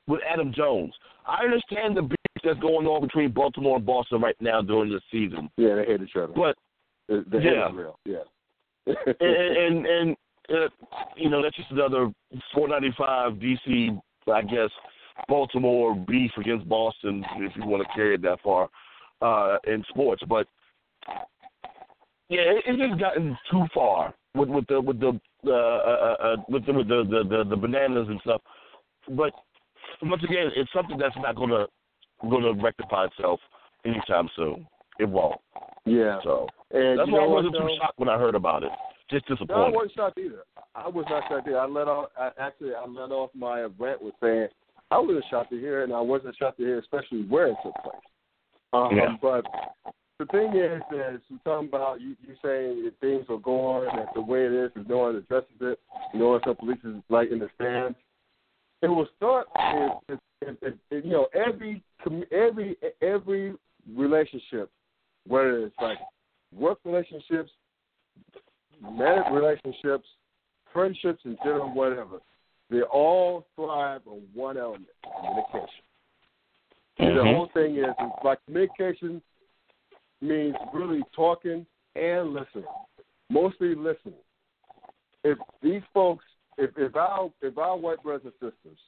with Adam Jones. I understand the beef that's going on between Baltimore and Boston right now during the season, Yeah, they hate each other. but the, the hate yeah. is real. Yeah. and and, and uh, you know that's just another 495 DC, I guess, Baltimore beef against Boston if you want to carry it that far uh, in sports. But yeah, it, it's just gotten too far with with the with the uh, uh, uh, with the with the, the the the bananas and stuff. But once again, it's something that's not gonna gonna rectify itself anytime soon. It won't. yeah. So And that's you why I wasn't too shocked when I heard about it. Just No, I wasn't shocked either. I was not shocked either. I let off. I, actually, I let off my rant with saying I wasn't shocked to hear, it, and I wasn't shocked to hear, especially where it took place. Um, Yeah. But the thing is, is you're talking about you, you saying that things are going that the way it is, is no one addresses it, no one some police is like in the stands. It will start if, if, if, if, you know every every every relationship, whether it's like work relationships, marriage relationships, friendships in general, whatever, they all thrive on one element, communication. The Mhm. whole thing is, is like communication means really talking and listening, mostly listening. If these folks, if if our if our white brothers and sisters,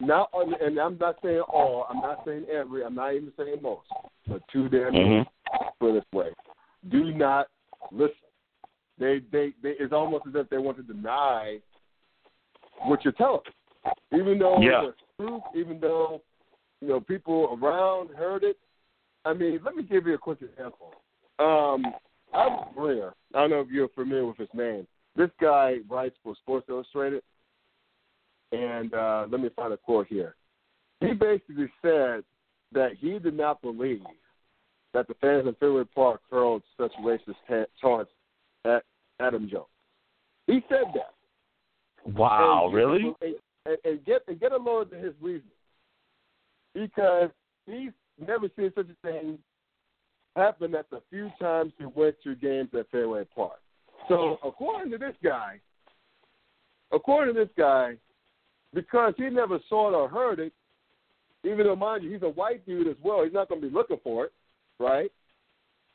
not and I'm not saying all, I'm not saying every, I'm not even saying most, but two damn Mhm. put it this way, do not listen. They, they, they, it's almost as if they want to deny what you're telling them, even though Yeah. it's truth, even though you know people around heard it. I mean, let me give you a quick example. Um, Albert Breer, I don't know if you're familiar with his name. This guy writes for Sports Illustrated, and uh, let me find a quote here. He basically said that he did not believe that the fans in Fenway Park hurled such racist ta- taunts at Adam Jones. He said that. Wow, And- really? And, and, and get and get a load to his reason, because he's never seen such a thing happen at the few times he went to games at Fenway Park. So according to this guy, according to this guy, because he never saw it or heard it, even though mind you he's a white dude as well, he's not going to be looking for it, right?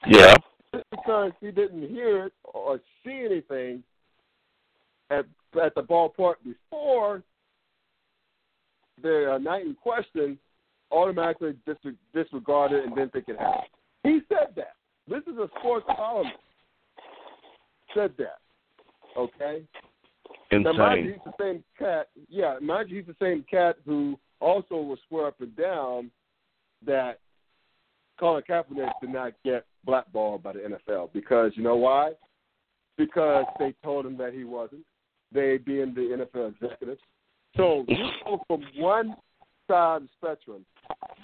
Yeah. just because he didn't hear it or see anything at at the ballpark before the uh, night in question, automatically dis- disregard it and didn't think it happened. He said that. This is a sports columnist. Said that. Okay. Now, mind you, Insane. he's the same cat. Yeah, mind you, he's the same cat who also will swear up and down that Colin Kaepernick did not get blackballed by the NFL because you know why? Because they told him that he wasn't. They being the NFL executives. So you go from one side of the spectrum.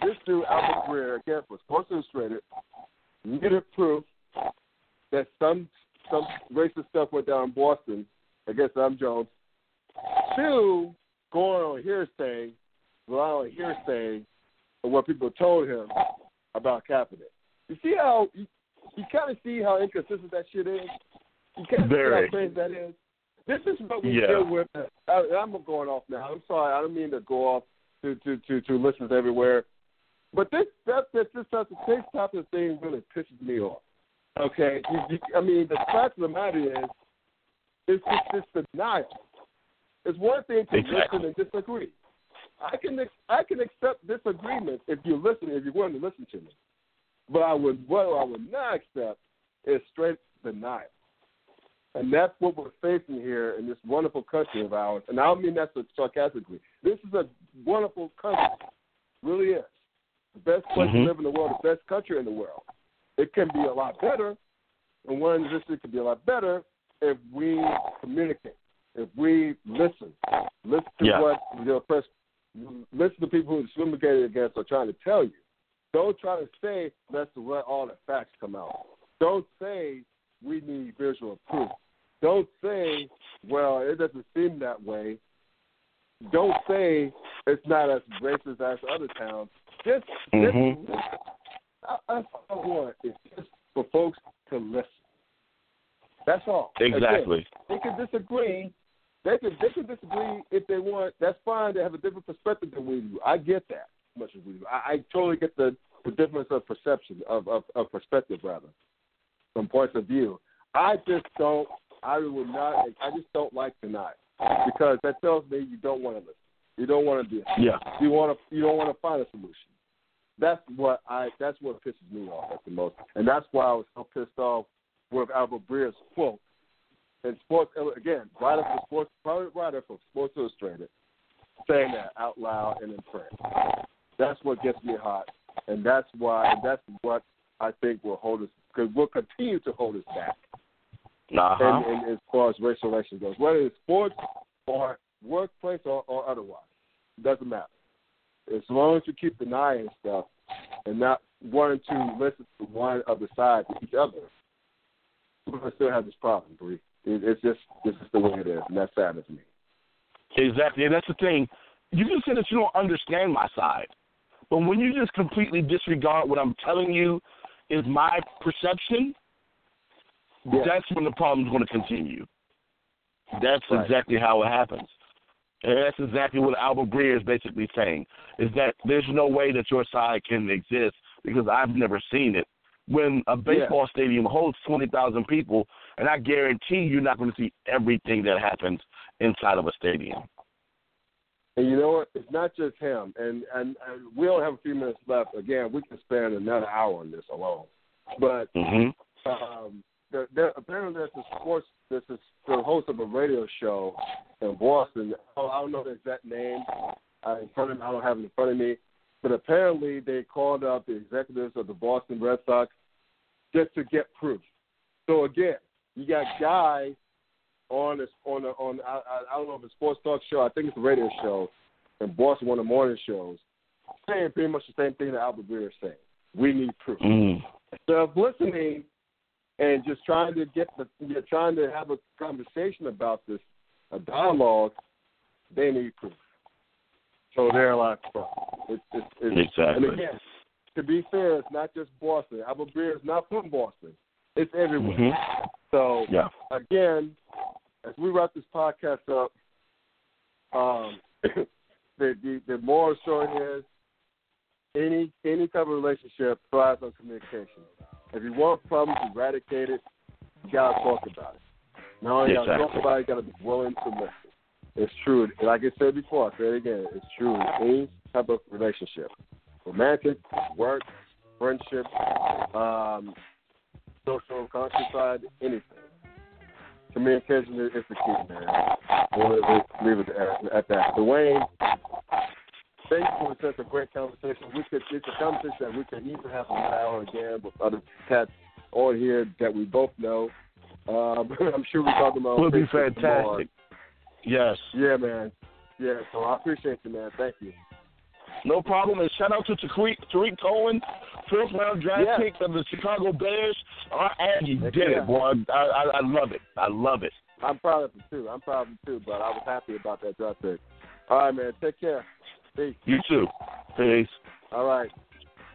This dude Albert Breer again for Sports Illustrated needed proof that some some racist stuff went down in Boston against Adam Jones. Two, going on hearsay, relying on hearsay of what people told him about Kaepernick. You see how you, you kind of see how inconsistent that shit is. You kind of see Very. how crazy that is. This is what we Yeah. deal with. I, I'm going off now. I'm sorry. I don't mean to go off to to to, to listeners everywhere, but this stuff that this type of this type of thing really pisses me off. Okay, you, you, I mean the fact of the matter is, it's just this denial. It's one thing to Exactly. listen and disagree. I can ex- I can accept disagreement if you listen if you're willing to listen to me. But I would what I would not accept is straight denial. And that's what we're facing here in this wonderful country of ours. And I don't mean that sarcastically. This is a wonderful country. really is. The best place Mhm. to live in the world, the best country in the world. It can be a lot better, and one district can be a lot better if we communicate, if we listen, listen to Yeah. what the oppressed listen to people who discriminated against are trying to tell you. Don't try to say let's let all the facts come out. Don't say we need visual proof. Don't say, well, it doesn't seem that way. Don't say it's not as racist as other towns. Just, Mhm. just I, I want is just for folks to listen. That's all. Again, Exactly. they can disagree. They can they can disagree if they want. That's fine. They have a different perspective than we do. I get that much as we do. I, I totally get the the difference of perception of, of of perspective rather from points of view. I just don't. I would not. I just don't like tonight because that tells me you don't want to listen. You don't want to be. Yeah. You want to. You don't want to find a solution. That's what I. That's what pisses me off at the most, and that's why I was so pissed off with Albert Breer's quote in sports again, writer for sports, private writer for Sports Illustrated, saying that out loud and in print. That's what gets me hot, and that's why. And that's what I think will hold us because we'll continue to hold us back. Uh-huh. And, and as far as racial relations goes, whether it's sports or workplace or, or otherwise, it doesn't matter. As long as you keep denying stuff and not wanting to listen to one of the sides to each other, we're gonna still have this problem, Bree. It, it's just this is the way it is, and that saddens me. Exactly. And that's the thing. You can say that you don't understand my side. But when you just completely disregard what I'm telling you is my perception, Yeah. that's when the problem's going to continue. That's Right. exactly how it happens. And that's exactly what Albert Breer is basically saying, is that there's no way that your side can exist because I've never seen it. When a baseball stadium holds 20,000 people, and I guarantee you're not going to see everything that happens inside of a stadium. And you know what? It's not just him. And, and and we only have a few minutes left. Again, we can spend another hour on this alone. But hmm um, there, there, apparently there's a sports. There's a, the host of a radio show in Boston. Oh, I don't know the exact name. Uh, in front of me, I don't have it in front of me. But apparently they called up the executives of the Boston Red Sox just to get proof. So again, you got guys on this on a, on I, I, don't know if it's a sports talk show. I think it's a radio show in Boston, one of the morning shows, saying pretty much the same thing that Albert Breer is saying. We need proof. mm Instead of listening and just trying to get the you're trying to have a conversation about this, a dialogue, they need proof. So they're like, it's, it's, it's, Exactly. And again, to be fair, it's not just Boston. Albert Breer is not from Boston. It's everywhere. Mhm. So Yeah. again, as we wrap this podcast up, um, *clears throat* the, the the moral story is any any type of relationship thrives on communication. If you want problems eradicated, you gotta talk about it. Not only gotta talk about it, you gotta be willing to listen. It's true. Like I said before, I say it again. It's true in any type of relationship, romantic, work, friendship, um, social conscious side, anything. Communication is is the key, man. We'll, we'll leave it at, at that. Dwayne, thank you for such a great conversation. We could it's a conversation that we could even have another hour again with other cats on here that we both know. Um, *laughs* I'm sure we're talking about. Would be Facebook some more. fantastic. Yes. Yeah, man. Yeah, so I appreciate you, man. Thank you. No problem. And shout out to Tarik, Tarik Cohen, first round draft Yeah. pick of the Chicago Bears. Uh, and you did yeah. it, boy. I, I, I love it. I love it. I'm proud of him too. I'm proud of him too, but I was happy about that draft pick. All right, man. Take care. Peace. You too. Peace. All right.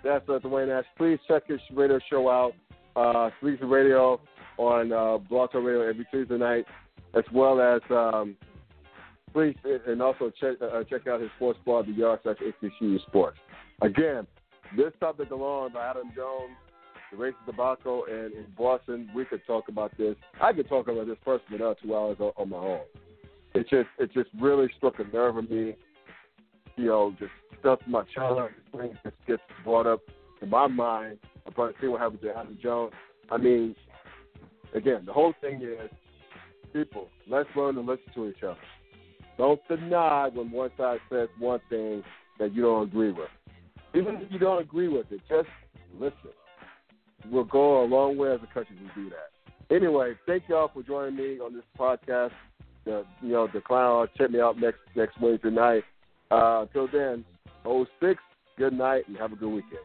That's uh, Dwayne Nash. Please check his radio show out. Uh, Sleazy Radio on uh, Blog Talk Radio every Tuesday night, as well as um, please and also check uh, check out his sports blog, the Yard slash HBCU Sports. Again, this topic alone by Adam Jones, the racist tobacco, and in Boston, we could talk about this. I could talk about this person for another two hours on, on my own. It just it just really struck a nerve in me. You know, just stuff in my childhood uh-huh. things just gets brought up in my mind. I'm trying to what happened to Adam Jones. I mean, again, the whole thing is people, let's learn to listen to each other. Don't deny when one side says one thing that you don't agree with. Even if you don't agree with it, just listen. We'll go a long way as a country to do that. Anyway, thank y'all for joining me on this podcast. The, you know, the clown. Check me out next next Wednesday night. Uh, until then, 06, good night and have a good weekend.